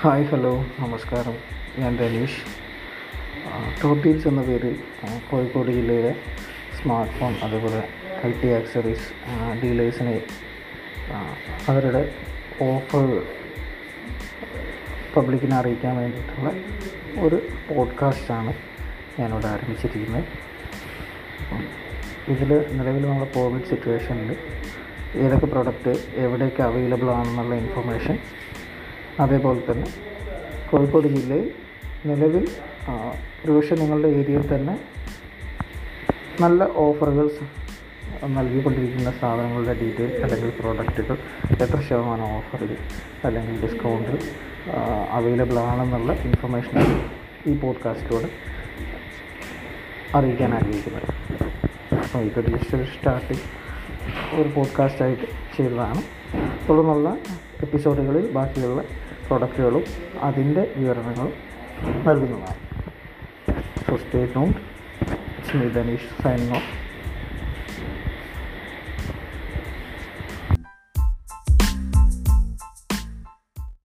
Hi hello നമസ്കാരം. ഞാൻ Ranish top deals എന്ന പേര് കോഴിക്കോട് ജില്ലയിലെ സ്മാർട്ട് ഫോൺ അതുപോലെ ഐ ടി ആക്സറീസ് ഡീലേഴ്സിനെ അവരുടെ ഓഫറുകൾ പബ്ലിക്കിനെ അറിയിക്കാൻ വേണ്ടിയിട്ടുള്ള ഒരു പോഡ്കാസ്റ്റാണ് ഞാനിവിടെ ആരംഭിച്ചിരിക്കുന്നത്. ഇതിൽ നിലവിൽ നമ്മുടെ കോവിഡ് സിറ്റുവേഷനിൽ ഏതൊക്കെ പ്രൊഡക്റ്റ് എവിടെയൊക്കെ അവൈലബിൾ ആണെന്നുള്ള ഇൻഫർമേഷൻ അതേപോലെ തന്നെ കോഴിക്കോട് ജില്ലയിൽ നിലവിൽ ഒരുപക്ഷെ നിങ്ങളുടെ ഏരിയയിൽ തന്നെ നല്ല ഓഫറുകൾ നൽകിക്കൊണ്ടിരിക്കുന്ന സാധനങ്ങളുടെ ഡീറ്റെയിൽസ് അല്ലെങ്കിൽ പ്രോഡക്റ്റുകൾ എത്ര ശതമാനം ഓഫറിൽ അല്ലെങ്കിൽ ഡിസ്കൗണ്ടിൽ അവൈലബിൾ ആണെന്നുള്ള ഇൻഫർമേഷൻ ഈ പോഡ്കാസ്റ്റിലൂടെ അറിയിക്കാൻ ആഗ്രഹിക്കുന്നത്. അപ്പോൾ ഇതൊരു ജസ്റ്റ് ഒരു സ്റ്റാർട്ടിങ് ഒരു പോഡ്കാസ്റ്റായിട്ട് ചെയ്തതാണ്. തുടർന്നുള്ള എപ്പിസോഡുകളിൽ ബാക്കിയുള്ള പ്രൊഡക്റ്റുകളും അതിന്റെ വിവരണങ്ങളും നൽകുന്നതാണ്. So state me Dhaneesh signing off